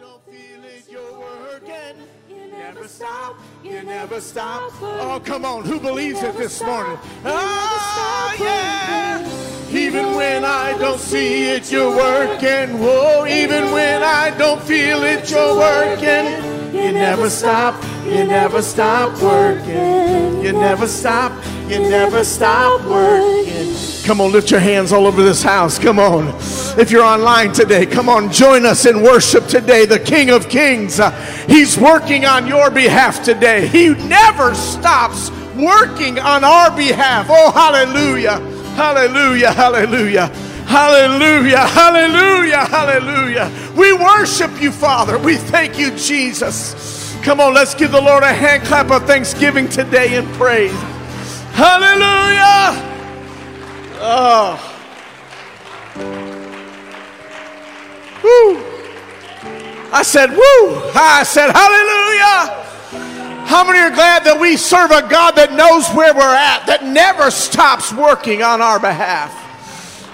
don't feel it, you're working. You never stop, you never stop. Oh, come on, who believes it this morning? Ah, yeah. Even when I don't see it, you're working. Whoa, even when I don't feel it, you're working. You never stop, you never stop working. You never stop, you never stop working. Come on, lift your hands all over this house. Come on. If you're online today, come on, join us in worship today. The King of Kings, uh, He's working on your behalf today. He never stops working on our behalf. Oh, hallelujah, hallelujah, hallelujah. Hallelujah, hallelujah, hallelujah. We worship you, Father. We thank you, Jesus. Come on, let's give the Lord a hand clap of thanksgiving today and praise. Hallelujah. Oh. Woo. I said, woo. I said, hallelujah. How many are glad that we serve a God that knows where we're at, that never stops working on our behalf?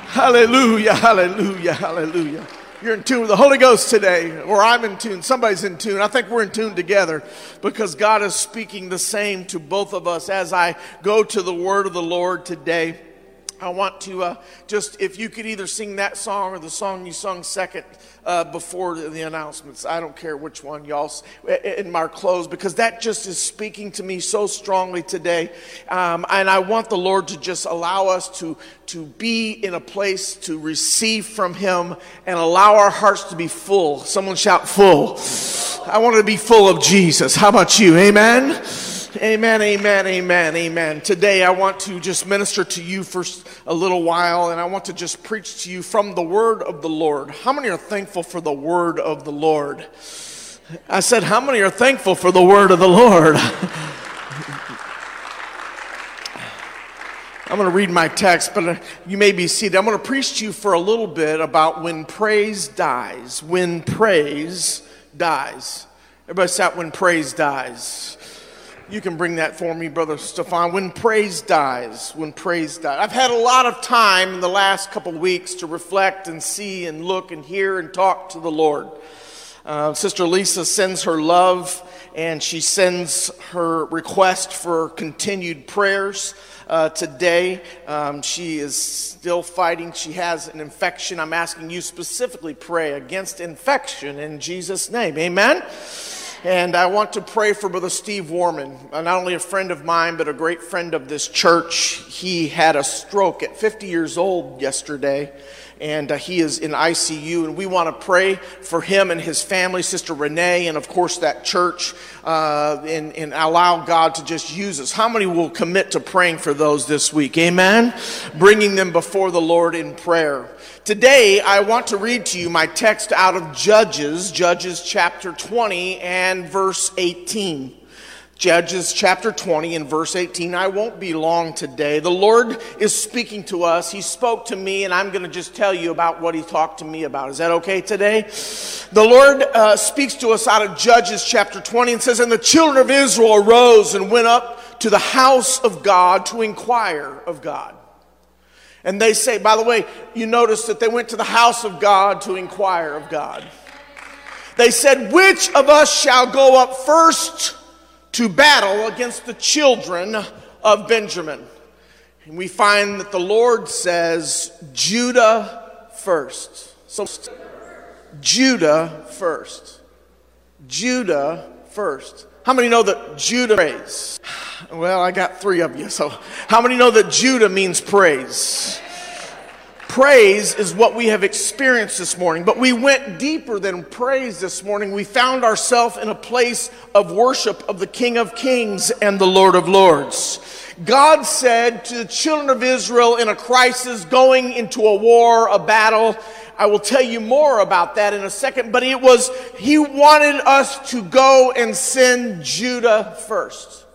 Hallelujah, hallelujah, hallelujah. You're in tune with the Holy Ghost today, or I'm in tune. Somebody's in tune. I think we're in tune together because God is speaking the same to both of us as I go to the word of the Lord today. I want to uh, just, if you could either sing that song or the song you sung second uh, before the announcements. I don't care which one, y'all, in my close, because that just is speaking to me so strongly today. Um, and I want the Lord to just allow us to, to be in a place to receive from Him and allow our hearts to be full. Someone shout, full. I want to be full of Jesus. How about you? Amen. Amen, amen, amen, amen. Today I want to just minister to you for a little while and I want to just preach to you from the word of the Lord. How many are thankful for the word of the Lord? I said, How many are thankful for the word of the Lord? I'm going to read my text, but uh, you may be seated. I'm going to preach to you for a little bit about when praise dies. When praise dies. Everybody sat when praise dies. You can bring that for me, Brother Stefan. When praise dies, when praise dies. I've had a lot of time in the last couple weeks to reflect and see and look and hear and talk to the Lord. Uh, Sister Lisa sends her love and she sends her request for continued prayers. Uh, today. Um, she is still fighting. She has an infection. I'm asking you specifically pray against infection in Jesus' name. Amen. And I want to pray for Brother Steve Warman, uh, not only a friend of mine, but a great friend of this church. He had a stroke at 50 years old yesterday, and uh, he is in ICU. And we want to pray for him and his family, Sister Renee, and of course that church, uh, and, and allow God to just use us. How many will commit to praying for those this week? Amen? Bringing them before the Lord in prayer. Today, I want to read to you my text out of Judges, Judges chapter 20 and verse 18. Judges chapter 20 and verse 18. I won't be long today. The Lord is speaking to us. He spoke to me, and I'm going to just tell you about what He talked to me about. Is that okay today? The Lord uh, speaks to us out of Judges chapter 20 and says, And the children of Israel arose and went up to the house of God to inquire of God. And they say, by the way, you notice that they went to the house of God to inquire of God. They said, Which of us shall go up first to battle against the children of Benjamin? And we find that the Lord says, Judah first. So, Judah first. Judah first. How many know that Judah prays? Well, I got three of you. So, how many know that Judah means praise? Praise is what we have experienced this morning, but we went deeper than praise this morning. We found ourselves in a place of worship of the King of Kings and the Lord of Lords. God said to the children of Israel in a crisis, going into a war, a battle, I will tell you more about that in a second, but it was, He wanted us to go and send Judah first.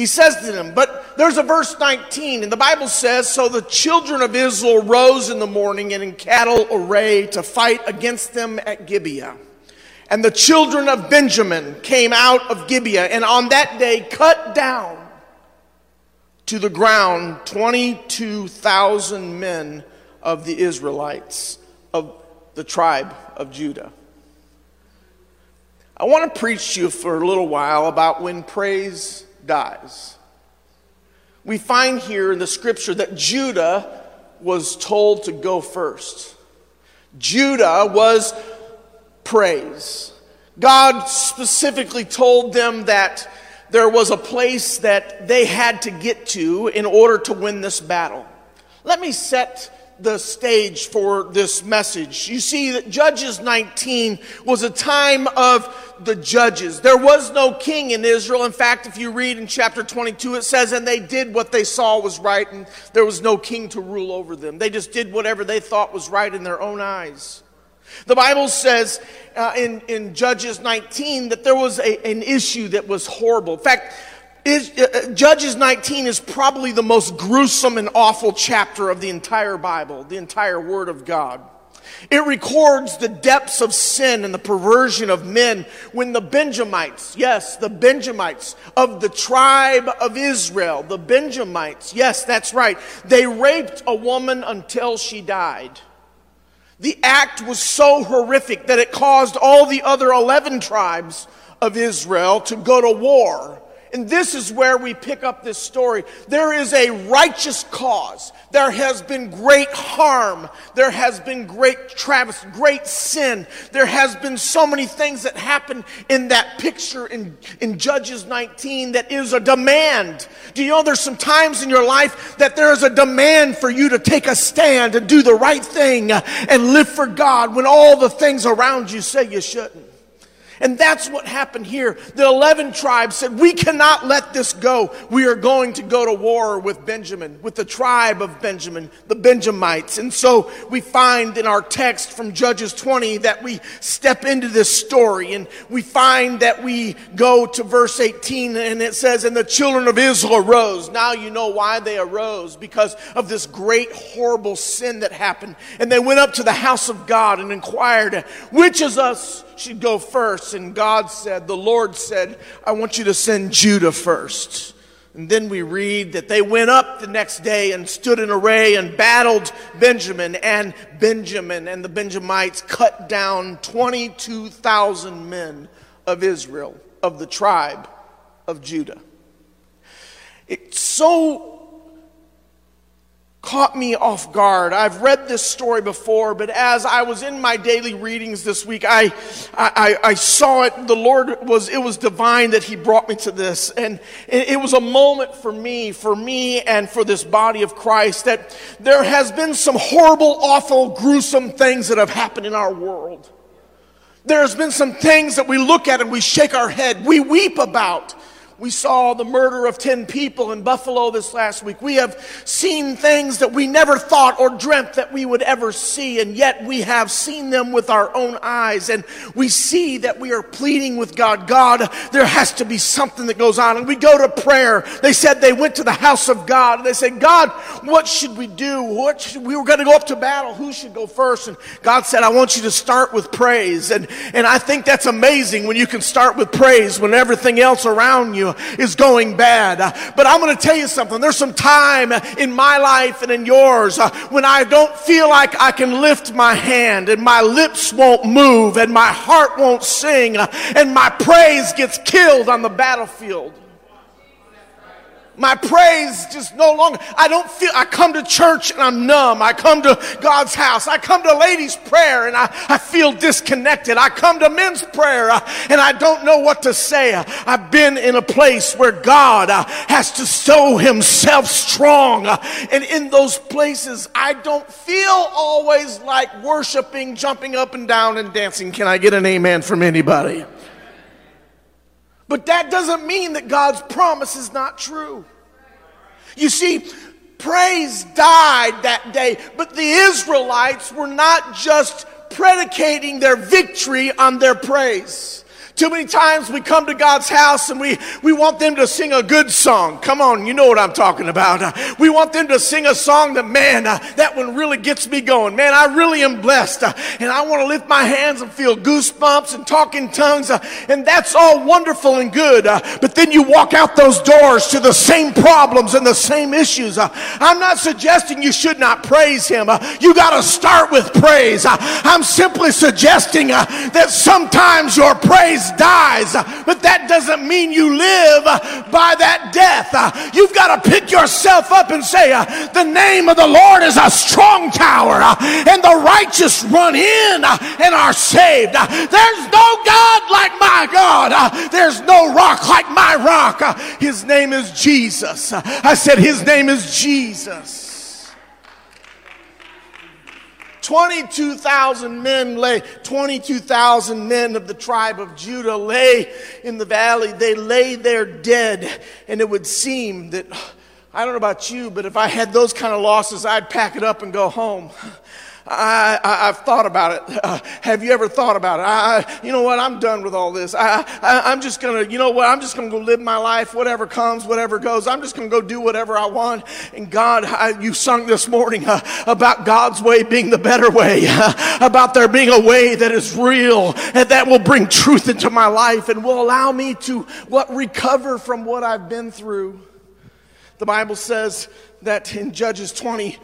He says to them, but there's a verse 19, and the Bible says, So the children of Israel rose in the morning and in cattle array to fight against them at Gibeah. And the children of Benjamin came out of Gibeah, and on that day cut down to the ground 22,000 men of the Israelites, of the tribe of Judah. I want to preach to you for a little while about when praise dies. We find here in the scripture that Judah was told to go first. Judah was praise. God specifically told them that there was a place that they had to get to in order to win this battle. Let me set the stage for this message. You see that Judges 19 was a time of the judges. There was no king in Israel. In fact, if you read in chapter 22, it says, and they did what they saw was right, and there was no king to rule over them. They just did whatever they thought was right in their own eyes. The Bible says uh, in, in Judges 19 that there was a, an issue that was horrible. In fact, is, uh, uh, Judges 19 is probably the most gruesome and awful chapter of the entire Bible, the entire Word of God. It records the depths of sin and the perversion of men when the Benjamites, yes, the Benjamites of the tribe of Israel, the Benjamites, yes, that's right, they raped a woman until she died. The act was so horrific that it caused all the other 11 tribes of Israel to go to war and this is where we pick up this story. There is a righteous cause. There has been great harm. There has been great Travis, great sin. There has been so many things that happen in that picture in, in Judges 19 that is a demand. Do you know there's some times in your life that there is a demand for you to take a stand and do the right thing and live for God when all the things around you say you shouldn't? And that's what happened here. The 11 tribes said, We cannot let this go. We are going to go to war with Benjamin, with the tribe of Benjamin, the Benjamites. And so we find in our text from Judges 20 that we step into this story and we find that we go to verse 18 and it says, And the children of Israel arose. Now you know why they arose because of this great, horrible sin that happened. And they went up to the house of God and inquired, Which is us? Should go first. And God said, the Lord said, I want you to send Judah first. And then we read that they went up the next day and stood in array and battled Benjamin. And Benjamin and the Benjamites cut down 22,000 men of Israel, of the tribe of Judah. It's so caught me off guard. I've read this story before, but as I was in my daily readings this week, I, I, I saw it. The Lord was, it was divine that He brought me to this. And it was a moment for me, for me and for this body of Christ that there has been some horrible, awful, gruesome things that have happened in our world. There's been some things that we look at and we shake our head, we weep about. We saw the murder of 10 people in Buffalo this last week. We have seen things that we never thought or dreamt that we would ever see, and yet we have seen them with our own eyes. And we see that we are pleading with God God, there has to be something that goes on. And we go to prayer. They said they went to the house of God, and they said, God, what should we do? What should, we were going to go up to battle. Who should go first? And God said, I want you to start with praise. And, and I think that's amazing when you can start with praise when everything else around you is going bad. But I'm going to tell you something. There's some time in my life and in yours uh, when I don't feel like I can lift my hand and my lips won't move and my heart won't sing uh, and my praise gets killed on the battlefield. My praise just no longer, I don't feel, I come to church and I'm numb. I come to God's house. I come to ladies' prayer and I, I feel disconnected. I come to men's prayer uh, and I don't know what to say. I've been in a place where God uh, has to show himself strong. Uh, and in those places, I don't feel always like worshiping, jumping up and down and dancing. Can I get an amen from anybody? But that doesn't mean that God's promise is not true. You see, praise died that day, but the Israelites were not just predicating their victory on their praise. Too many times we come to God's house and we, we want them to sing a good song. Come on, you know what I'm talking about. Uh, we want them to sing a song that, man, uh, that one really gets me going. Man, I really am blessed. Uh, and I want to lift my hands and feel goosebumps and talk in tongues. Uh, and that's all wonderful and good. Uh, but then you walk out those doors to the same problems and the same issues. Uh, I'm not suggesting you should not praise Him. you got to start with praise. I'm simply suggesting that sometimes your praise dies, but that doesn't mean you live by that death. You've got to pick yourself up and say, The name of the Lord is a strong tower, and the righteous run in and are saved. There's no God like my God. There's no rock like my rock. His name is Jesus. I said, His name is Jesus. 22,000 men lay, 22,000 men of the tribe of Judah lay in the valley. They lay there dead. And it would seem that, I don't know about you, but if I had those kind of losses, I'd pack it up and go home. I, have thought about it. Uh, have you ever thought about it? I, you know what? I'm done with all this. I, I, am just going to, you know what? I'm just going to go live my life, whatever comes, whatever goes. I'm just going to go do whatever I want. And God, I, you sung this morning uh, about God's way being the better way, uh, about there being a way that is real and that will bring truth into my life and will allow me to what recover from what I've been through. The Bible says that in Judges 20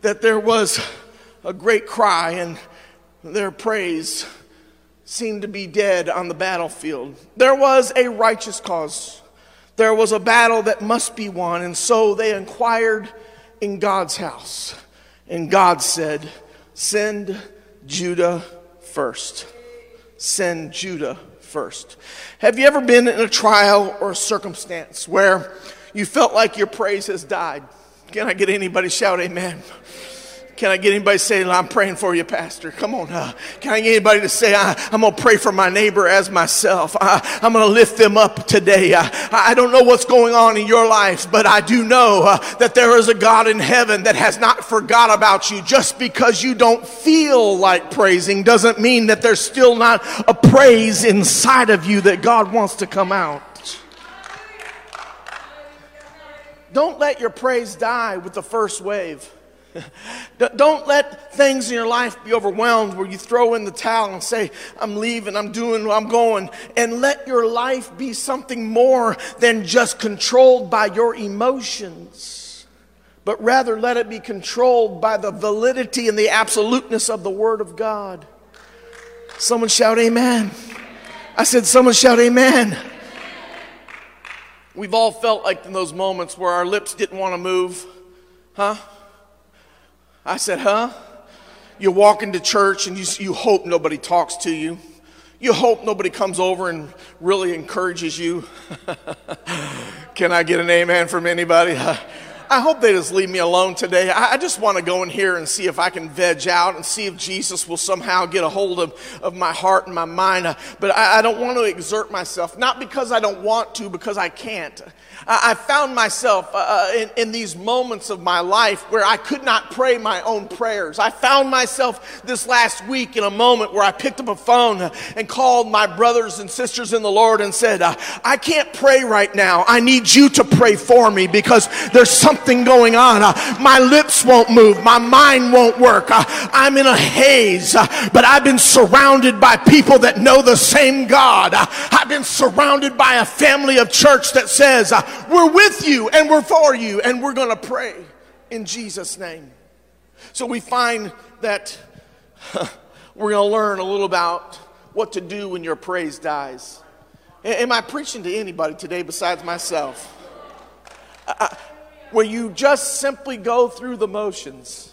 that there was a great cry, and their praise seemed to be dead on the battlefield. There was a righteous cause. There was a battle that must be won, and so they inquired in God's house. And God said, Send Judah first. Send Judah first. Have you ever been in a trial or a circumstance where you felt like your praise has died? Can I get anybody shout amen? Can I get anybody to say, I'm praying for you, Pastor? Come on. Uh, can I get anybody to say, I, am going to pray for my neighbor as myself? I, am going to lift them up today. I, I, don't know what's going on in your life, but I do know uh, that there is a God in heaven that has not forgot about you. Just because you don't feel like praising doesn't mean that there's still not a praise inside of you that God wants to come out. Don't let your praise die with the first wave. Don't let things in your life be overwhelmed where you throw in the towel and say, I'm leaving, I'm doing, I'm going. And let your life be something more than just controlled by your emotions, but rather let it be controlled by the validity and the absoluteness of the Word of God. Someone shout, Amen. I said, Someone shout, Amen. We've all felt like in those moments where our lips didn't want to move, huh? I said, Huh? You walk into church and you, you hope nobody talks to you. You hope nobody comes over and really encourages you. Can I get an amen from anybody? I hope they just leave me alone today. I, just want to go in here and see if I can veg out and see if Jesus will somehow get a hold of, of my heart and my mind. But I, I don't want to exert myself, not because I don't want to, because I can't. I found myself uh, uh, in, in, these moments of my life where I could not pray my own prayers. I found myself this last week in a moment where I picked up a phone and called my brothers and sisters in the Lord and said, uh, I can't pray right now. I need you to pray for me because there's something going on. Uh, my lips won't move, my mind won't work. Uh, I'm in a haze, uh, but I've been surrounded by people that know the same God. I've been surrounded by a family of church that says, we're with you and we're for you and we're going to pray in Jesus' name. So we find that we're going to learn a little about what to do when your praise dies. Am I preaching to anybody today besides myself? Uh, where you just simply go through the motions.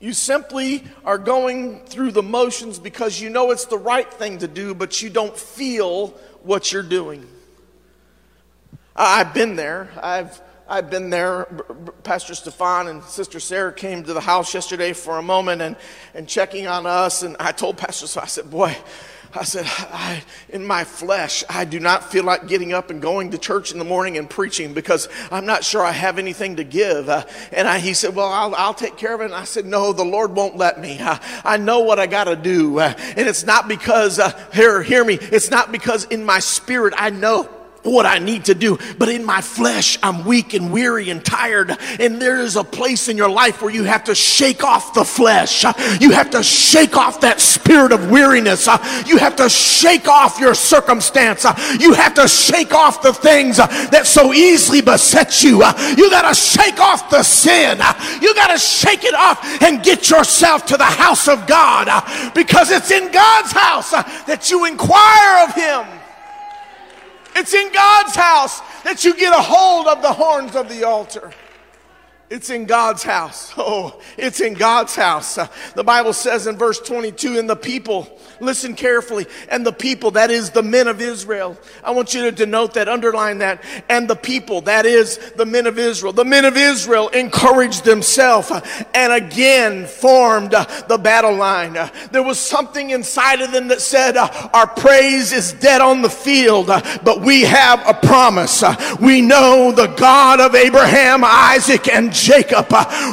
You simply are going through the motions because you know it's the right thing to do, but you don't feel what you're doing. I've been there. I've, I've been there. Pastor Stefan and Sister Sarah came to the house yesterday for a moment and, and checking on us. And I told Pastor, so I said, Boy, I said, I, in my flesh, I do not feel like getting up and going to church in the morning and preaching because I'm not sure I have anything to give. Uh, and I, he said, Well, I'll, I'll, take care of it. And I said, No, the Lord won't let me. Uh, I know what I got to do. Uh, and it's not because, uh, here, hear me, it's not because in my spirit I know what I need to do. But in my flesh, I'm weak and weary and tired. And there is a place in your life where you have to shake off the flesh. You have to shake off that spirit of weariness. You have to shake off your circumstance. You have to shake off the things that so easily beset you. You got to shake off the sin. You got to shake it off and get yourself to the house of God because it's in God's house that you inquire of Him. It's in God's house that you get a hold of the horns of the altar. It's in God's house. Oh, it's in God's house. The Bible says in verse 22, and the people, listen carefully, and the people, that is the men of Israel. I want you to denote that, underline that. And the people, that is the men of Israel. The men of Israel encouraged themselves uh, and again formed uh, the battle line. Uh, there was something inside of them that said, Our praise is dead on the field, but we have a promise. we know the God of Abraham, Isaac, and Jacob.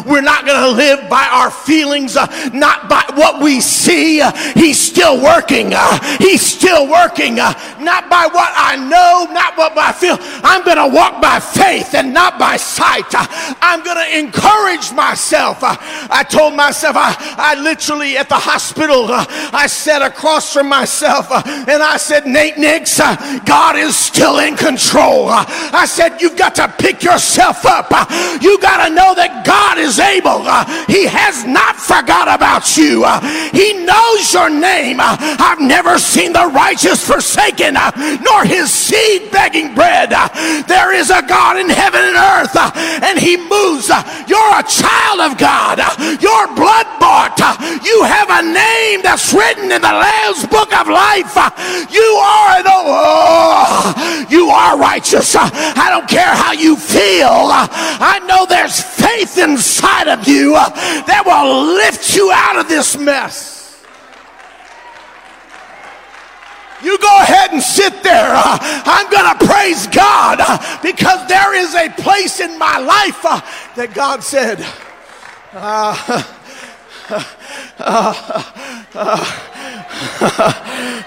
We're not going to live by our feelings, not by what we see. He's still working. Uh, he's still working. Uh, not by what I know, not what I feel. I'm going to walk by faith and not by sight. Uh, I'm going to encourage myself. I told myself, I, I literally at the hospital, I sat across from myself and I said, Nate Nix, God is still in control. I said, You've got to pick yourself up. You got to know that God is able. Uh, he has not forgot about you. Uh, he knows your name. I've never seen the righteous forsaken, nor his seed begging bread. There is a God in heaven and earth, and he moves. You're a child of God. You're blood bought. You have a name that's written in the Lamb's book of life. You are an oh, you are righteous. I don't care how you feel. I know there's faith inside of you that will lift you out of this mess. You go ahead and sit there. Uh, I'm going to praise God uh, because there is a place in my life uh, that God said, uh,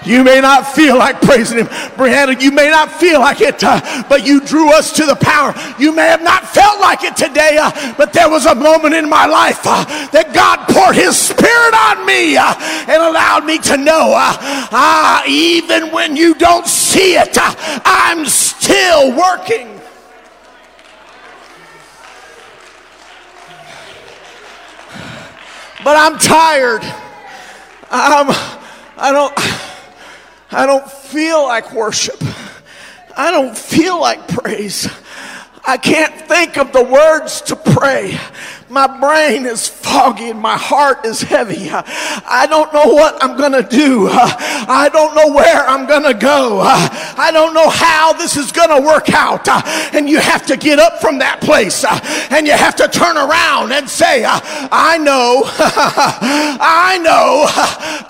you may not feel like praising him. Brianna, you may not feel like it, uh, but you drew us to the power. You may have not felt like it today, uh, but there was a moment in my life uh, that God poured his spirit on me uh, and allowed me to know uh, ah, even when you don't see it, uh, I'm still working. But I'm tired. I'm I don't, I don't feel like worship. I don't feel like praise. I can't think of the words to pray. My brain is foggy and my heart is heavy. I don't know what I'm going to do. I don't know where I'm going to go. I don't know how this is going to work out. And you have to get up from that place and you have to turn around and say, I know, I know,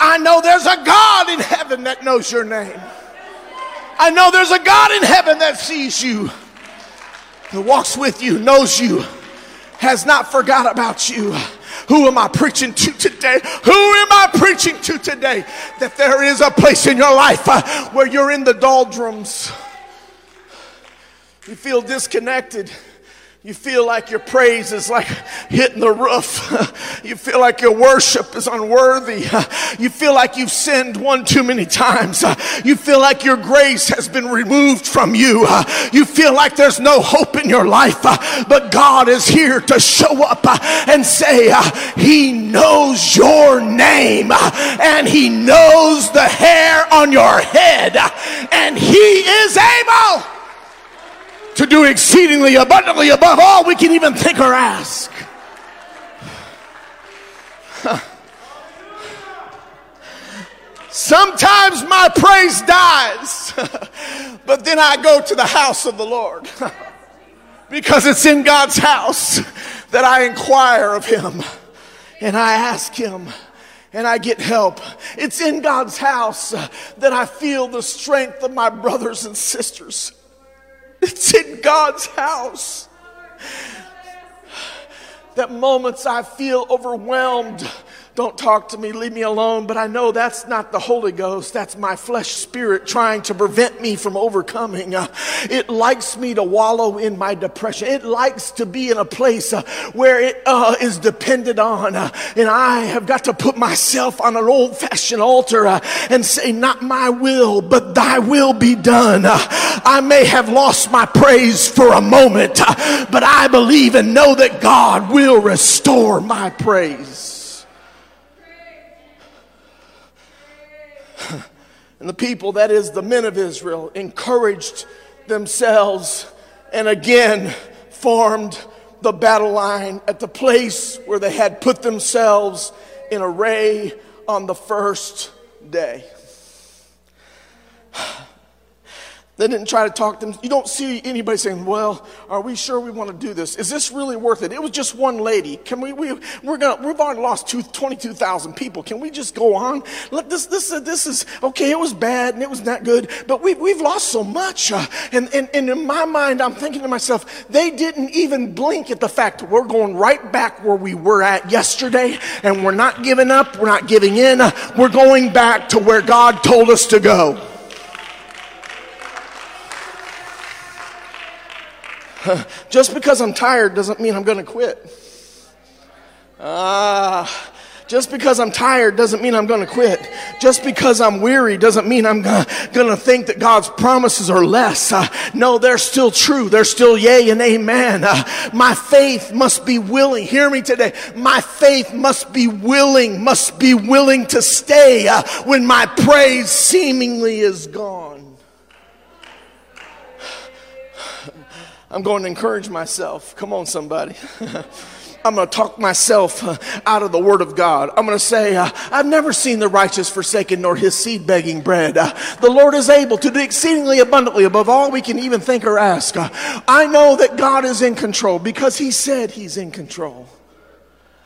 I know there's a God in heaven that knows your name. I know there's a God in heaven that sees you, that walks with you, knows you has not forgot about you. Who am I preaching to today? Who am I preaching to today? That there is a place in your life uh, where you're in the doldrums. You feel disconnected. You feel like your praise is like hitting the roof. You feel like your worship is unworthy. You feel like you've sinned one too many times. You feel like your grace has been removed from you. You feel like there's no hope in your life. But God is here to show up and say, He knows your name and He knows the hair on your head and He is able to do exceedingly abundantly above all we can even think or ask. Sometimes my praise dies, but then I go to the house of the Lord because it's in God's house that I inquire of Him and I ask Him and I get help. It's in God's house that I feel the strength of my brothers and sisters. It's in God's house. That moments I feel overwhelmed Don't talk to me, leave me alone. But I know that's not the Holy Ghost. That's my flesh spirit trying to prevent me from overcoming. Uh, it likes me to wallow in my depression. It likes to be in a place uh, where it uh, is dependent on. Uh, and I have got to put myself on an old fashioned altar uh, and say, Not my will, but thy will be done. Uh, I may have lost my praise for a moment, but I believe and know that God will restore my praise. And the people, that is the men of Israel, encouraged themselves and again formed the battle line at the place where they had put themselves in array on the first day. They didn't try to talk to them. You don't see anybody saying, Well, are we sure we want to do this? Is this really worth it? It was just one lady. Can we, we we're gonna, we've already lost 22,000 people. Can we just go on? Let this, this, uh, this is, okay, it was bad and it was not good, but we've, we've lost so much. Uh, and, and, and in my mind, I'm thinking to myself, they didn't even blink at the fact we're going right back where we were at yesterday and we're not giving up. We're not giving in. We're going back to where God told us to go. Just because I'm tired doesn't mean I'm going to quit. Ah. Just because I'm tired doesn't mean I'm going to quit. Just because I'm weary doesn't mean I'm going to think that God's promises are less. Uh, no, they're still true. They're still yea and amen. Uh, my faith must be willing. Hear me today. My faith must be willing, must be willing to stay uh, when my praise seemingly is gone. I'm going to encourage myself. Come on, somebody. I'm going to talk myself uh, out of the Word of God. I'm going to say, uh, I've never seen the righteous forsaken nor his seed begging bread. Uh, the Lord is able to do exceedingly abundantly above all we can even think or ask. I know that God is in control because He said He's in control.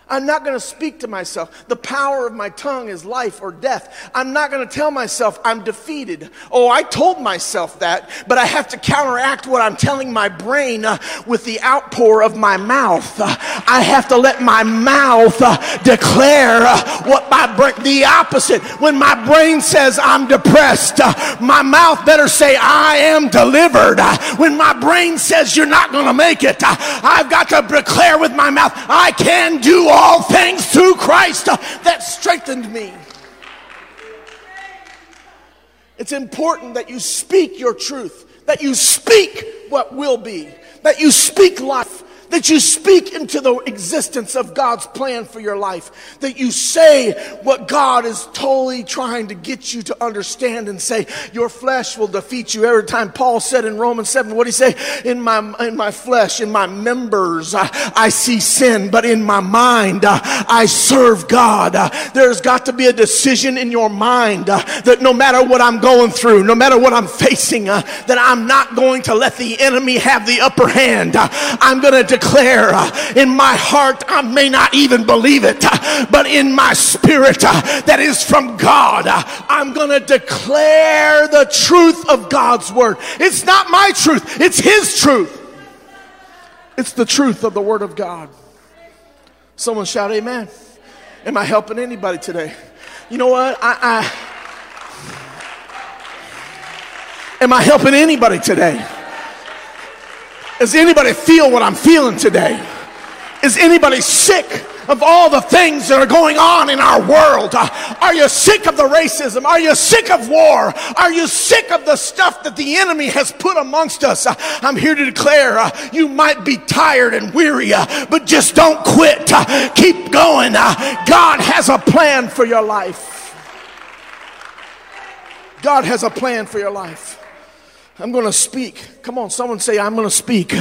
I'm not going to speak to myself. The power of my tongue is life or death. I'm not going to tell myself I'm defeated. Oh, I told myself that, but I have to counteract what I'm telling my brain uh, with the outpour of my mouth. Uh, I have to let my mouth uh, declare uh, what my brain, the opposite. When my brain says I'm depressed, uh, my mouth better say I am delivered. Uh, when my brain says you're not going to make it, I've got to declare with my mouth I can do all things through Christ that strengthened me. It's important that you speak your truth, that you speak what will be, that you speak life that you speak into the existence of God's plan for your life, that you say what God is totally trying to get you to understand and say, your flesh will defeat you. Every time Paul said in Romans 7, what did he say? In my, in my flesh, in my members, I, I see sin, but in my mind, uh, I serve God. Uh, there's got to be a decision in your mind uh, that no matter what I'm going through, no matter what I'm facing, uh, that I'm not going to let the enemy have the upper hand. Uh, I'm going to declare uh, in my heart, I may not even believe it, uh, but in my spirit uh, that is from God, I'm going to declare the truth of God's word. It's not my truth, it's His truth. It's the truth of the word of God. Someone shout, Amen. Am I helping anybody today? You know what? I, I am I helping anybody today? Does anybody feel what I'm feeling today? Is anybody sick of all the things that are going on in our world? Uh, are you sick of the racism? Are you sick of war? Are you sick of the stuff that the enemy has put amongst us? Uh, I'm here to declare uh, you might be tired and weary, uh, but just don't quit. Uh, keep going. Uh, God has a plan for your life. God has a plan for your life. I'm going to speak. Come on, someone say, I'm going to speak.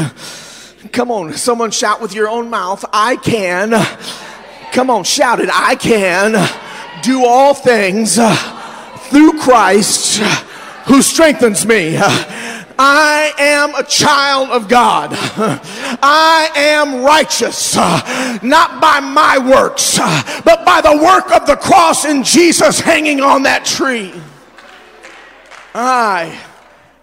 Come on, someone shout with your own mouth, I can. Come on, shout it. I can do all things through Christ who strengthens me. I am a child of God. I am righteous, not by my works, but by the work of the cross in Jesus hanging on that tree. I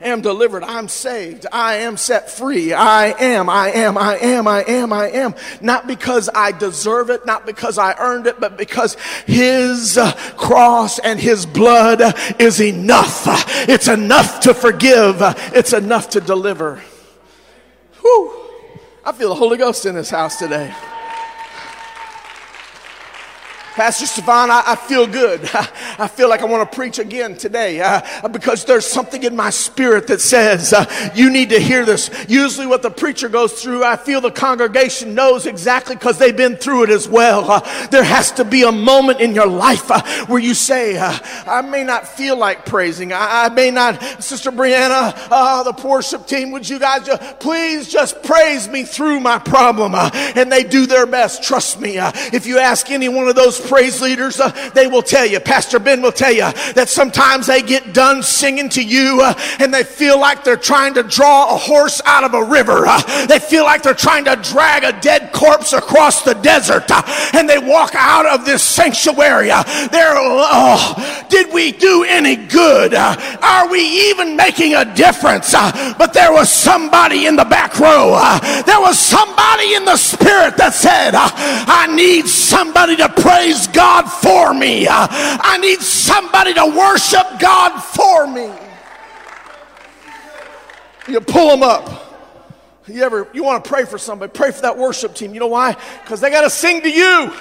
am delivered. I'm saved. I am set free. I am, I am, I am, I am, I am. Not because I deserve it, not because I earned it, but because His cross and His blood is enough. It's enough to forgive. It's enough to deliver. Whew. I feel the Holy Ghost in this house today. Pastor Stefan, I, I, feel good. I, feel like I want to preach again today uh, because there's something in my spirit that says uh, you need to hear this. Usually, what the preacher goes through, I feel the congregation knows exactly because they've been through it as well. Uh, there has to be a moment in your life uh, where you say, uh, I may not feel like praising. I, I may not, Sister Brianna, uh, the worship team, would you guys just, please just praise me through my problem? and they do their best. Trust me. if you ask any one of those praise leaders, uh, they will tell you, Pastor Ben will tell you that sometimes they get done singing to you uh, and they feel like they're trying to draw a horse out of a river. Uh, they feel like they're trying to drag a dead corpse across the desert uh, and they walk out of this sanctuary. Uh, they're, oh, did we do any good? Uh, are we even making a difference? but there was somebody in the back row. there was somebody in the spirit that said, I need somebody to praise praise God for me. I need somebody to worship God for me. You pull them up. You ever you want to pray for somebody, pray for that worship team. You know why? Because they got to sing to you.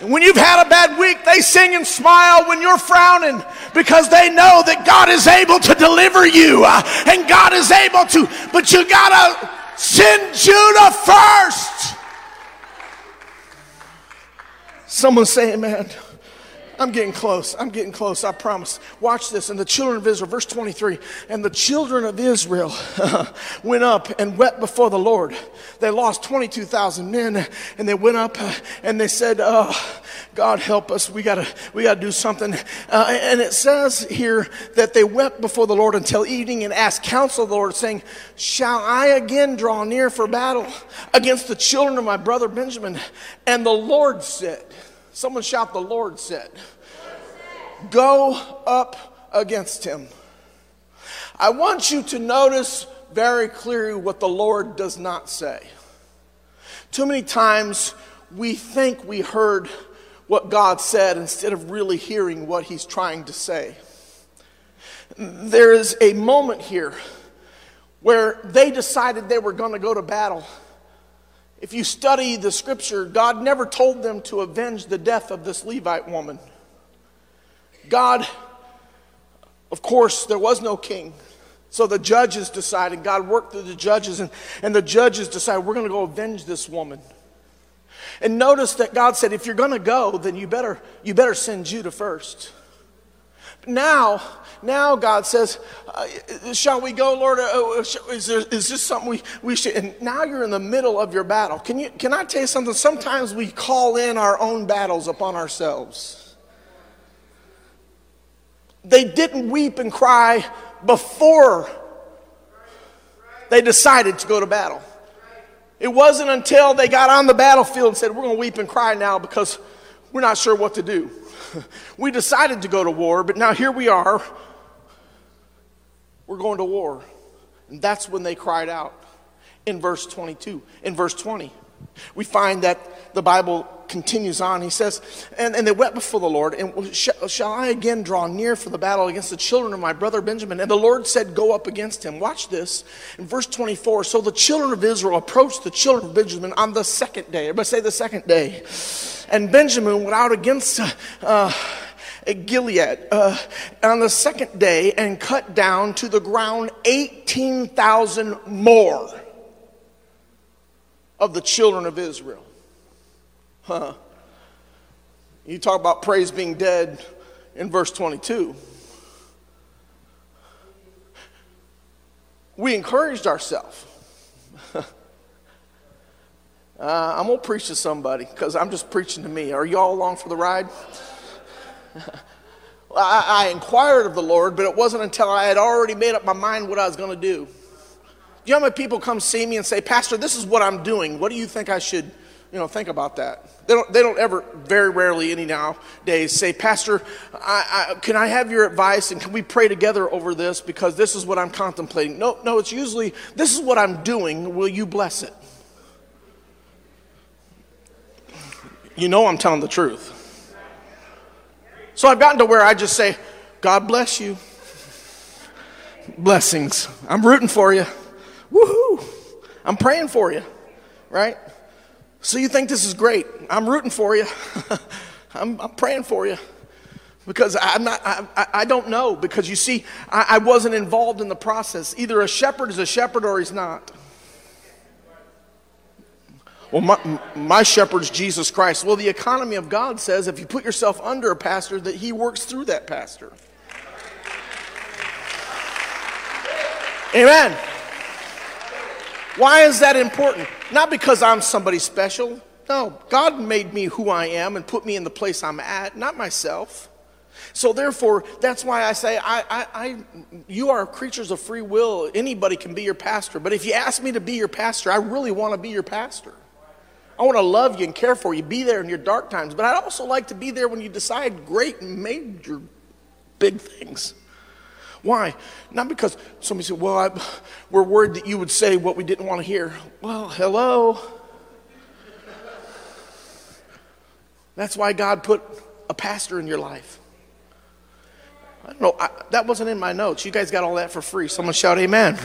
And when you've had a bad week, they sing and smile when you're frowning because they know that God is able to deliver you uh, and God is able to, but you got to send Judah first. Someone say amen. I'm getting close. I'm getting close. I promise. Watch this. And the children of Israel, verse 23, and the children of Israel went up and wept before the Lord. They lost 22,000 men and they went up uh, and they said, oh, God help us. We gotta, we gotta do something. Uh, and it says here that they wept before the Lord until evening and asked counsel of the Lord saying, shall I again draw near for battle against the children of my brother Benjamin? And the Lord said, Someone shout, The Lord said. Go up against him. I want you to notice very clearly what the Lord does not say. Too many times we think we heard what God said instead of really hearing what He's trying to say. There is a moment here where they decided they were going to go to battle if you study the scripture, God never told them to avenge the death of this Levite woman. God, of course, there was no king. So the judges decided, God worked through the judges, and, and the judges decided, we're going to go avenge this woman. And notice that God said, if you're going to go, then you better, you better send Judah first. Now, now God says, uh, Shall we go, Lord? Uh, uh is, there, is this something we, we should? And now you're in the middle of your battle. Can, you, can I tell you something? Sometimes we call in our own battles upon ourselves. They didn't weep and cry before they decided to go to battle. It wasn't until they got on the battlefield and said, We're going to weep and cry now because we're not sure what to do. we decided to go to war, but now here we are we're going to war. And that's when they cried out in verse 22. In verse 20, we find that the Bible continues on. He says, And, and they wept before the Lord, and shall, shall I again draw near for the battle against the children of my brother Benjamin? And the Lord said, Go up against him. Watch this. In verse 24, so the children of Israel approached the children of Benjamin on the second day. Everybody say the second day. And Benjamin went out against. Uh, at Gilead uh, on the second day and cut down to the ground 18,000 more of the children of Israel. Huh. You talk about praise being dead in verse 22. We encouraged ourselves. uh, I'm going to preach to somebody because I'm just preaching to me. Are y'all along for the ride? I, I inquired of the Lord, but it wasn't until I had already made up my mind what I was going to do. You know how many people come see me and say, Pastor, this is what I'm doing. What do you think I should, You know, think about that. They don't, they don't ever, very rarely, any nowadays, say, Pastor, I, I, can I have your advice and can we pray together over this because this is what I'm contemplating? No, no, it's usually, this is what I'm doing. Will you bless it? You know I'm telling the truth. So I've gotten to where I just say, God bless you. Blessings. I'm rooting for you. Woohoo. I'm praying for you, right? So you think this is great. I'm rooting for you. I'm, I'm, praying for you. Because I'm not, I, I don't know. Because you see, I, I wasn't involved in the process. Either a shepherd is a shepherd or he's not. Well, my, my shepherd's Jesus Christ. Well, the economy of God says if you put yourself under a pastor, that he works through that pastor. Amen. Why is that important? Not because I'm somebody special. No, God made me who I am and put me in the place I'm at, not myself. So therefore, that's why I say I, I, I, you are creatures of free will. Anybody can be your pastor. But if you ask me to be your pastor, I really want to be your pastor. I want to love you and care for you, be there in your dark times. But I'd also like to be there when you decide great major big things. Why? Not because somebody said, well, I, we're worried that you would say what we didn't want to hear. Well, hello. That's why God put a pastor in your life. I don't know. I, that wasn't in my notes. You guys got all that for free. Someone shout amen.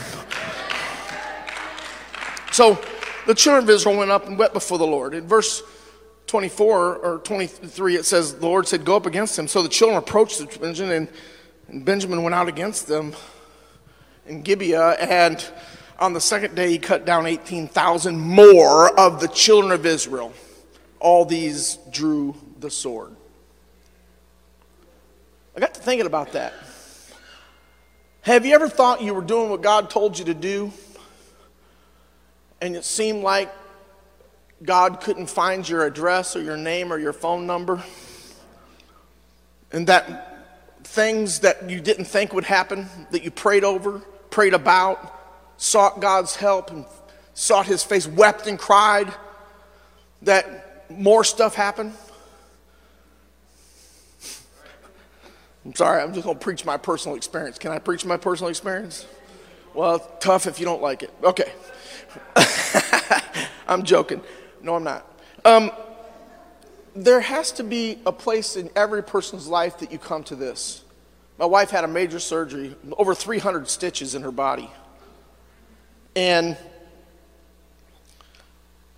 So the children of Israel went up and wept before the Lord. In verse 24 or 23, it says, The Lord said, Go up against them. So the children approached the Benjamin, and, and Benjamin went out against them in Gibeah. And on the second day, he cut down 18,000 more of the children of Israel. All these drew the sword. I got to thinking about that. Have you ever thought you were doing what God told you to do? and it seemed like God couldn't find your address or your name or your phone number, and that things that you didn't think would happen, that you prayed over, prayed about, sought God's help, and sought His face, wept and cried, that more stuff happened. I'm sorry, I'm just going to preach my personal experience. Can I preach my personal experience? Well, tough if you don't like it. Okay. I'm joking. No, I'm not. Um, there has to be a place in every person's life that you come to this. My wife had a major surgery, over 300 stitches in her body. And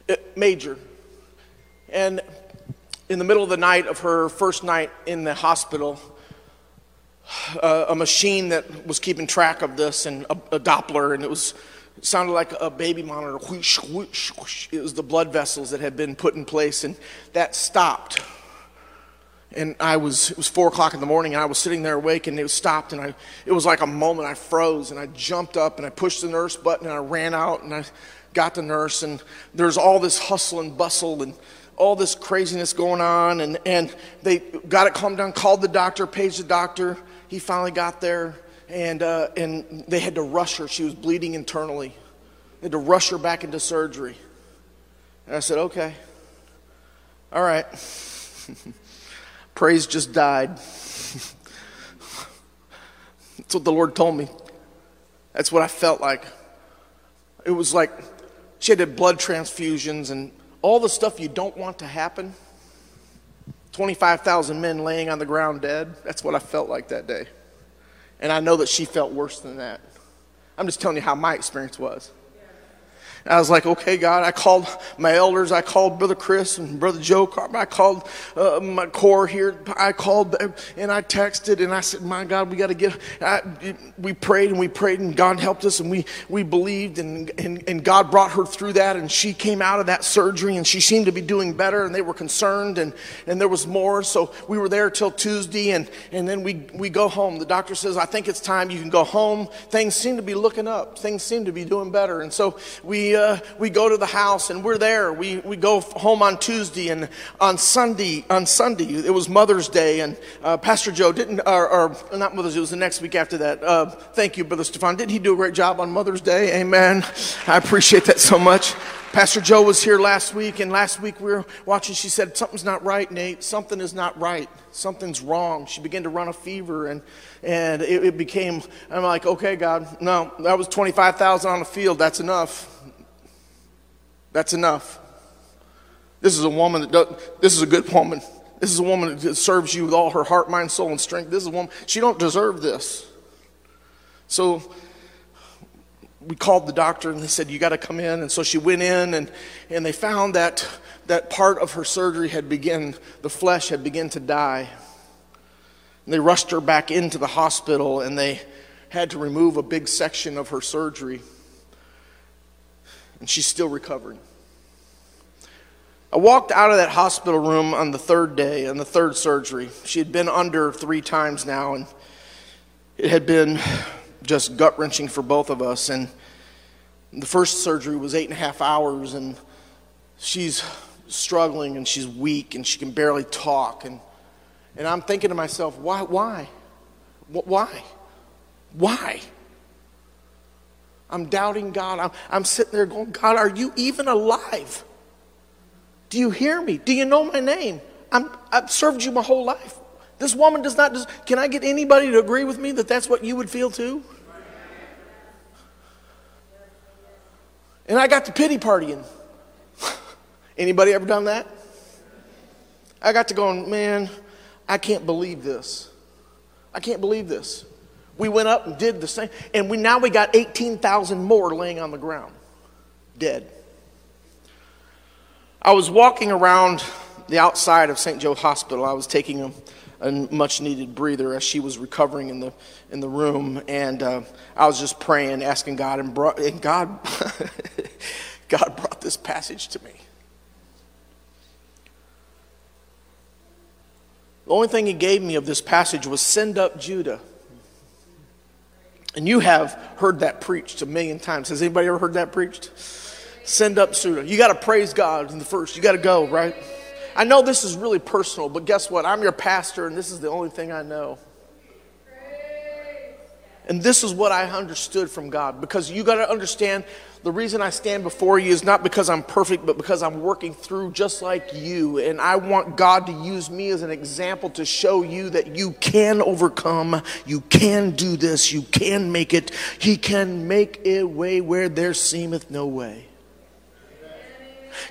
it, major. And in the middle of the night of her first night in the hospital, uh, a machine that was keeping track of this and a, a Doppler, and it was it sounded like a baby monitor. Whoosh, whoosh, whoosh. It was the blood vessels that had been put in place, and that stopped. And I was, it was four o'clock in the morning, and I was sitting there awake, and it stopped, and I, it was like a moment I froze, and I jumped up, and I pushed the nurse button, and I ran out, and I got the nurse, and there's all this hustle and bustle, and all this craziness going on, and, and they got it calmed down, called the doctor, paged the doctor. He finally got there and, uh, and they had to rush her. She was bleeding internally. They had to rush her back into surgery. And I said, okay, all right. Praise just died. That's what the Lord told me. That's what I felt like. It was like she had blood transfusions and all the stuff you don't want to happen. 25,000 men laying on the ground dead. That's what I felt like that day. And I know that she felt worse than that. I'm just telling you how my experience was. I was like, okay, God. I called my elders. I called Brother Chris and Brother Joe. I called uh, my core here. I called and I texted and I said, my God, we got to get. I, we prayed and we prayed and God helped us and we, we believed and, and, and God brought her through that and she came out of that surgery and she seemed to be doing better and they were concerned and, and there was more. So we were there till Tuesday and, and then we, we go home. The doctor says, I think it's time you can go home. Things seem to be looking up. Things seem to be doing better. And so we uh, we go to the house and we're there. We, we go home on Tuesday and on Sunday, on Sunday, it was Mother's Day and uh, Pastor Joe didn't, or, or, not Mother's Day, it was the next week after that. Uh, thank you, Brother Stefan. Didn't he do a great job on Mother's Day? Amen. I appreciate that so much. Pastor Joe was here last week, and last week we were watching. She said, Something's not right, Nate. Something is not right. Something's wrong. She began to run a fever, and, and it, it became, I'm like, Okay, God, no, that was 25,000 on the field. That's enough. That's enough. This is a woman that does, this is a good woman. This is a woman that serves you with all her heart, mind, soul, and strength. This is a woman, she don't deserve this. So we called the doctor and they said, You got to come in. And so she went in and, and they found that that part of her surgery had begun, the flesh had begun to die. And they rushed her back into the hospital and they had to remove a big section of her surgery. And she's still recovering. I walked out of that hospital room on the third day, on the third surgery. She had been under three times now, and it had been just gut wrenching for both of us. And the first surgery was eight and a half hours, and she's struggling and she's weak and she can barely talk. And, and I'm thinking to myself, why? Why? Why? Why? I'm doubting God. I'm, I'm sitting there going, God, are you even alive? Do you hear me? Do you know my name? I'm, I've served you my whole life. This woman does not. Can I get anybody to agree with me that that's what you would feel too? And I got to pity partying. Anybody ever done that? I got to going, man, I can't believe this. I can't believe this. We went up and did the same, and we now we got 18,000 more laying on the ground, dead. I was walking around the outside of St. Joe Hospital. I was taking a a much needed breather as she was recovering in the in the room and uh, I was just praying asking God and, brought, and God God brought this passage to me the only thing he gave me of this passage was send up Judah and you have heard that preached a million times. Has anybody ever heard that preached? Send up Judah you got to praise God in the first. You got to go right? I know this is really personal, but guess what? I'm your pastor, and this is the only thing I know. And this is what I understood from God. Because you got to understand the reason I stand before you is not because I'm perfect, but because I'm working through just like you. And I want God to use me as an example to show you that you can overcome, you can do this, you can make it. He can make a way where there seemeth no way.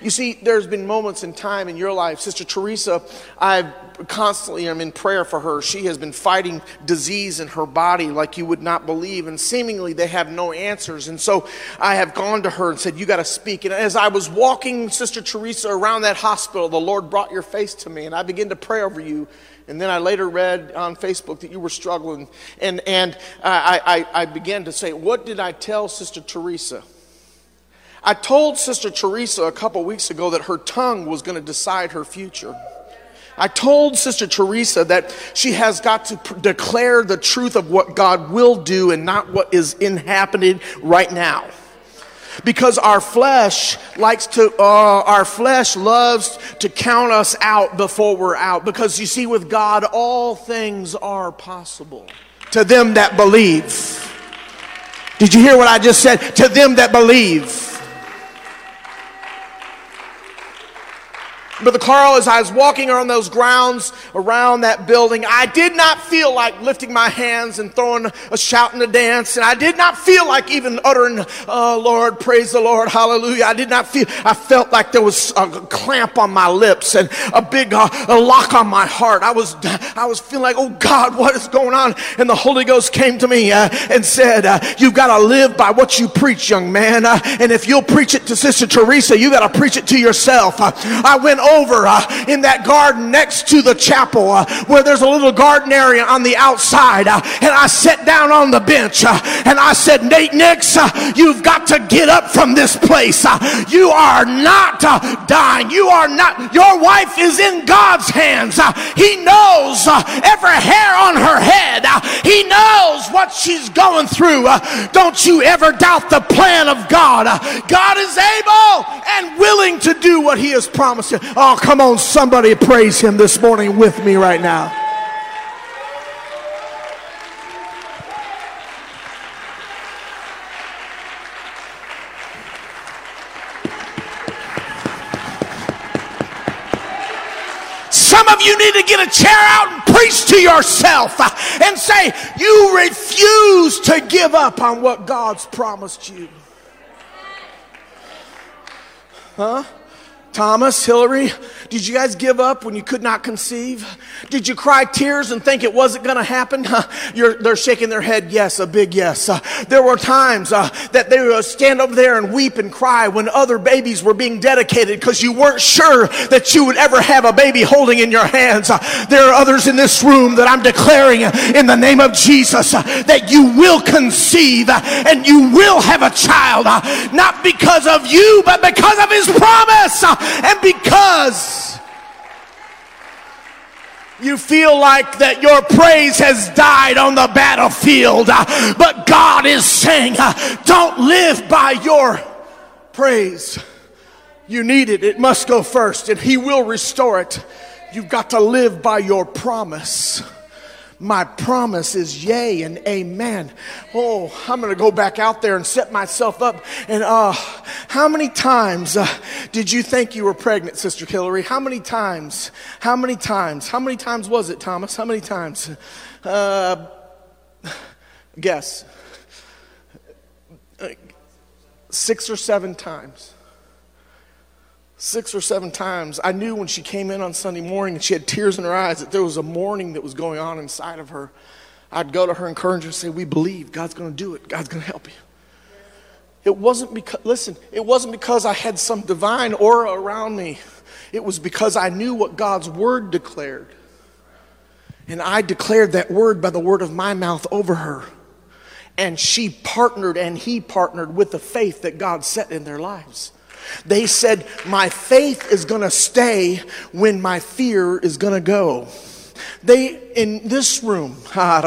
You see, there's been moments in time in your life, Sister Teresa, I constantly am in prayer for her. She has been fighting disease in her body like you would not believe, and seemingly they have no answers. And so I have gone to her and said, You got to speak. And as I was walking, Sister Teresa, around that hospital, the Lord brought your face to me, and I began to pray over you. And then I later read on Facebook that you were struggling. And, and I, I, I began to say, What did I tell Sister Teresa? I told Sister Teresa a couple weeks ago that her tongue was going to decide her future. I told Sister Teresa that she has got to pr- declare the truth of what God will do and not what is in happening right now. Because our flesh likes to, uh, our flesh loves to count us out before we're out. Because you see, with God, all things are possible to them that believe. Did you hear what I just said? To them that believe. Brother Carl, as I was walking around those grounds around that building, I did not feel like lifting my hands and throwing a shout and a dance. And I did not feel like even uttering, oh Lord, praise the Lord, hallelujah. I did not feel, I felt like there was a clamp on my lips and a big uh, a lock on my heart. I was, I was feeling like, oh God, what is going on? And the Holy Ghost came to me uh, and said, uh, you've got to live by what you preach, young man. Uh, and if you'll preach it to Sister Teresa, you got to preach it to yourself. Uh, I went over uh, in that garden next to the chapel uh, where there's a little garden area on the outside. Uh, and I sat down on the bench uh, and I said, Nate Nix, uh, you've got to get up from this place. Uh, you are not dying. You are not, your wife is in God's hands. he knows every hair on her head. he knows what she's going through. don't you ever doubt the plan of God. God is able and willing to do what he has promised. Oh, come on, somebody praise him this morning with me right now. Some of you need to get a chair out and preach to yourself and say, You refuse to give up on what God's promised you. Huh? Thomas, Hillary, did you guys give up when you could not conceive? Did you cry tears and think it wasn't going to happen? they're shaking their head, yes, a big yes. Uh, there were times uh, that they would stand over there and weep and cry when other babies were being dedicated because you weren't sure that you would ever have a baby holding in your hands. Uh, there are others in this room that I'm declaring in the name of Jesus uh, that you will conceive uh, and you will have a child, uh, not because of you, but because of his promise and because you feel like that your praise has died on the battlefield, uh, but God is saying, uh, don't live by your praise. You need it, it must go first, and He will restore it. You've got to live by your promise. My promise is yea and amen. Oh, I'm going to go back out there and set myself up. And uh, how many times uh, did you think you were pregnant, Sister Hillary? How many times? How many times? How many times was it, Thomas? How many times? Uh, guess. Six or seven times six or seven times. I knew when she came in on Sunday morning and she had tears in her eyes that there was a mourning that was going on inside of her. I'd go to her, encourage her, and say, We believe God's going to do it, God's going to help you. It wasn't because, listen, it wasn't because I had some divine aura around me. It was because I knew what God's word declared. And I declared that word by the word of my mouth over her. And she partnered and he partnered with the faith that God set in their lives. They said, My faith is going to stay when my fear is going to go. They, in this room, I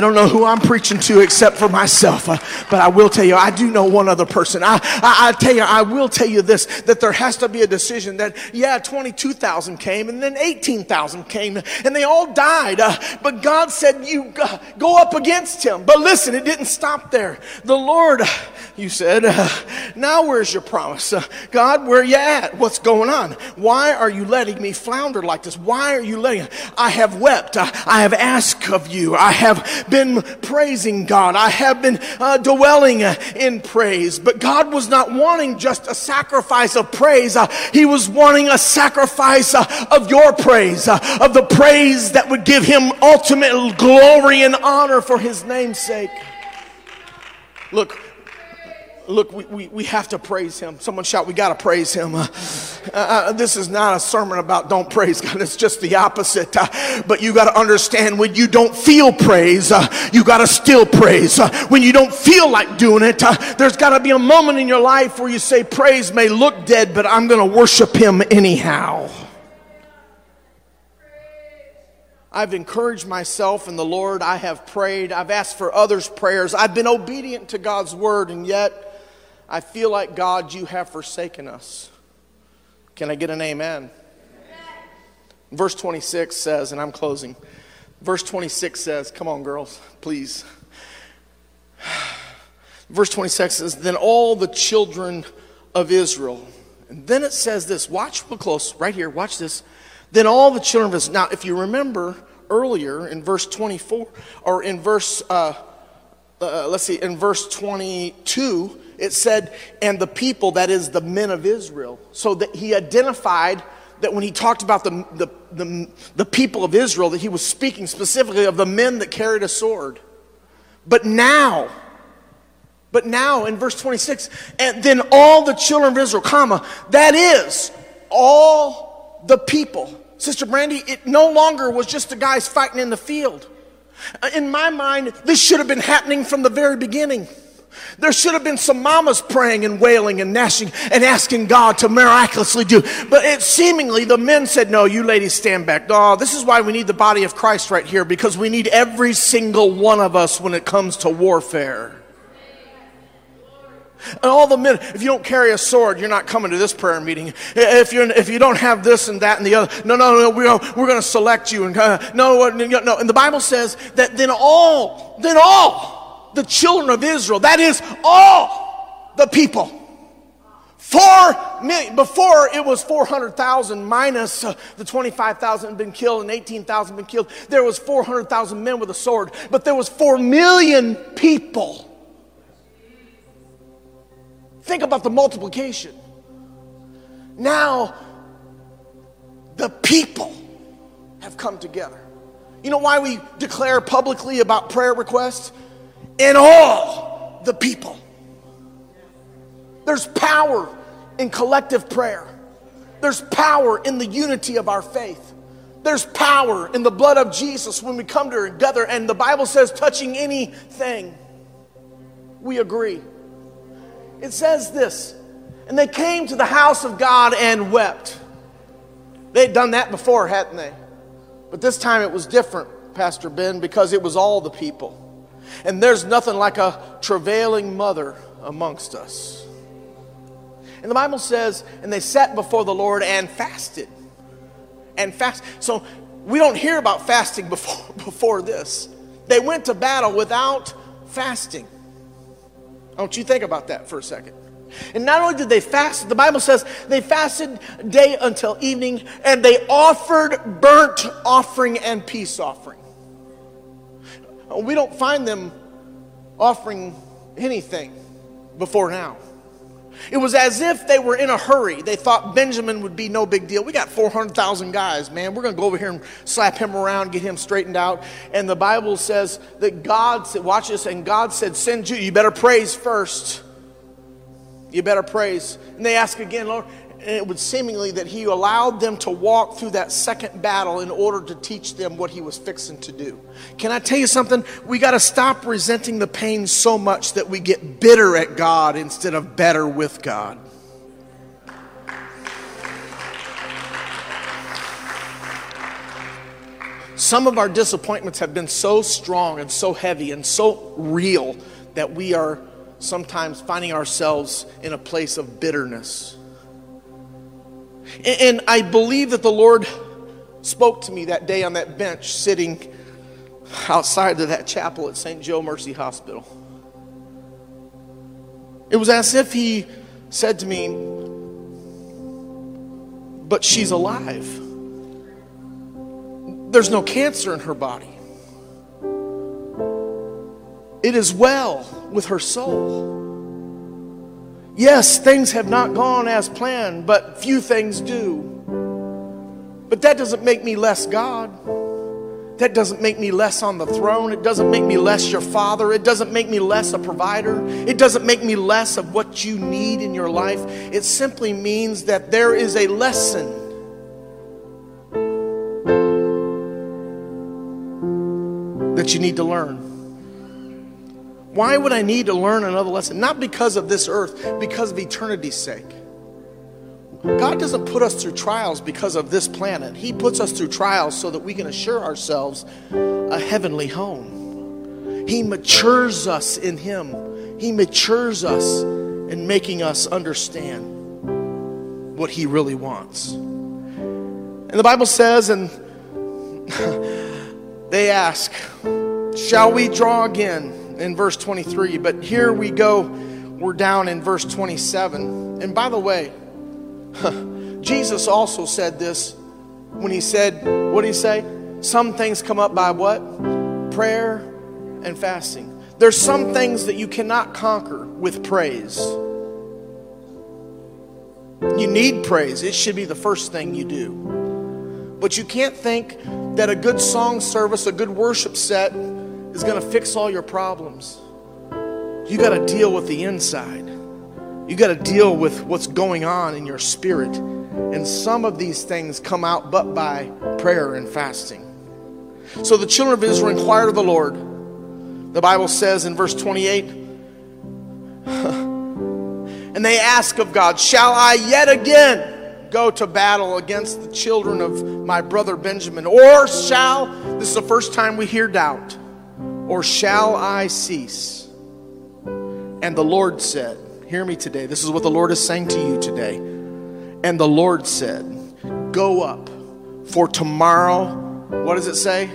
don't know who I'm preaching to except for myself, uh, but I will tell you, I do know one other person. I, I, I tell you, I will tell you this that there has to be a decision that, yeah, 22,000 came and then 18,000 came and they all died. Uh, but God said, You go up against him. But listen, it didn't stop there. The Lord, you said, uh, Now where's your promise? God, where you at? What's going on? Why are you letting me flounder like this? Why are you letting? I have wept. I, I have asked of you. I have been praising God. I have been uh, dwelling in praise. But God was not wanting just a sacrifice of praise. Uh, he was wanting a sacrifice uh, of your praise, uh, of the praise that would give Him ultimate glory and honor for His name's sake. Look, look, we, we, we have to praise him. Someone shout, we got to praise him. Uh, uh, this is not a sermon about don't praise God. It's just the opposite. Uh, but you got to understand when you don't feel praise, uh, you got to still praise. Uh, when you don't feel like doing it, uh, there's got to be a moment in your life where you say, praise may look dead, but I'm going to worship him anyhow. I've encouraged myself in the Lord. I have prayed. I've asked for others' prayers. I've been obedient to God's word, and yet I feel like, God, you have forsaken us. Can I get an amen? Verse 26 says, and I'm closing. Verse 26 says, come on, girls, please. Verse 26 says, then all the children of Israel. And then it says this, watch real close, right here, watch this. Then all the children of Israel. Now, if you remember earlier in verse 24, or in verse, uh, uh, let's see, in verse 22, it said, and the people, that is the men of Israel. So that he identified that when he talked about the, the, the, the, people of Israel, that he was speaking specifically of the men that carried a sword. But now, But now in verse 26, and then all the children of Israel, comma, that is all the people. Sister Brandy, it no longer was just the guys fighting in the field. Uh, in my mind, this should have been happening from the very beginning. There should have been some mamas praying and wailing and gnashing and asking God to miraculously do. But it seemingly the men said, No, you ladies stand back. Oh, this is why we need the body of Christ right here, because we need every single one of us when it comes to warfare. And all the men, if you don't carry a sword, you're not coming to this prayer meeting. If, you're, if you don't have this and that and the other, no, no, no, we're, we're going to select you. And uh, no, no, and the Bible says that then all, then all the children of Israel, that is all the people, Four million, before it was 400,000 minus uh, the 25,000 had been killed and 18,000 been killed. There was 400,000 men with a sword, but there was 4 million people Think about the multiplication. Now, the people have come together. You know why we declare publicly about prayer requests? In all the people. There's power in collective prayer. There's power in the unity of our faith. There's power in the blood of Jesus when we come together, and the Bible says, touching anything, we agree. It says this, and they came to the house of God and wept. They'd done that before, hadn't they? But this time it was different, Pastor Ben, because it was all the people. And there's nothing like a travailing mother amongst us. And the Bible says, and they sat before the Lord and fasted. And fast. So we don't hear about fasting before, before this. They went to battle without fasting. Don't you think about that for a second. And not only did they fast, the Bible says they fasted day until evening and they offered burnt offering and peace offering. We don't find them offering anything before now. It was as if they were in a hurry. They thought Benjamin would be no big deal. We got 400,000 guys, man. We're going to go over here and slap him around, get him straightened out. And the Bible says that God said, watch this, and God said, send you. You better praise first. You better praise. And they ask again, Lord, it would seemingly that he allowed them to walk through that second battle in order to teach them what he was fixing to do. Can I tell you something? We got to stop resenting the pain so much that we get bitter at God instead of better with God. Some of our disappointments have been so strong and so heavy and so real that we are sometimes finding ourselves in a place of bitterness. And I believe that the Lord spoke to me that day on that bench sitting outside of that chapel at St. Joe Mercy Hospital. It was as if He said to me, But she's alive. There's no cancer in her body. It is well with her soul. Yes, things have not gone as planned, but few things do. But that doesn't make me less God. That doesn't make me less on the throne. It doesn't make me less your father. It doesn't make me less a provider. It doesn't make me less of what you need in your life. It simply means that there is a lesson. That you need to learn. Why would I need to learn another lesson? Not because of this earth, because of eternity's sake. God doesn't put us through trials because of this planet. He puts us through trials so that we can assure ourselves a heavenly home. He matures us in Him, He matures us in making us understand what He really wants. And the Bible says, and they ask, Shall we draw again? In verse 23. But here we go, we're down in verse 27. And by the way, Jesus also said this when he said, What did he say? Some things come up by what? Prayer and fasting. There's some things that you cannot conquer with praise. You need praise, it should be the first thing you do. But you can't think that a good song service, a good worship set, is going to fix all your problems. you got to deal with the inside. You got to deal with what's going on in your spirit. And some of these things come out but by prayer and fasting. So the children of Israel inquired of the Lord. The Bible says in verse 28 and they ask of God, Shall I yet again go to battle against the children of my brother Benjamin? Or shall, this is the first time we hear doubt, or shall I cease? And the Lord said, Hear me today. This is what the Lord is saying to you today. And the Lord said, Go up, for tomorrow, what does it say?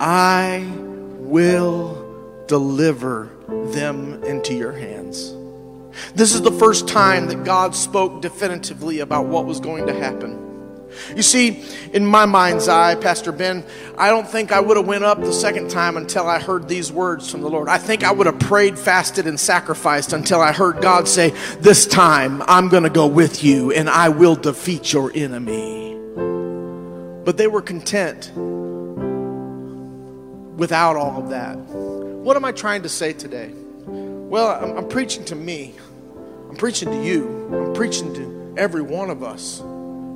I will deliver them into your hands. This is the first time that God spoke definitively about what was going to happen. You see, in my mind's eye, Pastor Ben, I don't think I would have went up the second time until I heard these words from the Lord. I think I would have prayed, fasted, and sacrificed until I heard God say, This time I'm going to go with you and I will defeat your enemy. But they were content without all of that. What am I trying to say today? Well, I'm, I'm preaching to me. I'm preaching to you. I'm preaching to every one of us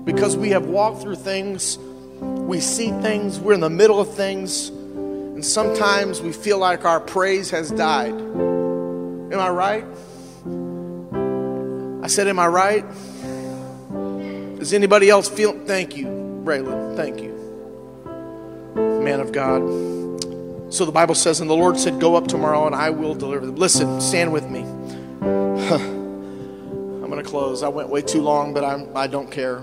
because we have walked through things, we see things, we're in the middle of things, and sometimes we feel like our praise has died. Am I right? I said, Am I right? Does anybody else feel? Thank you, Raylan. Thank you, man of God. So the Bible says, and the Lord said, Go up tomorrow and I will deliver them. Listen, stand with me. I'm going to close. I went way too long, but I'm, I don't care.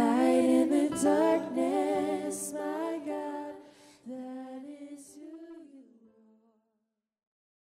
light in the darkness.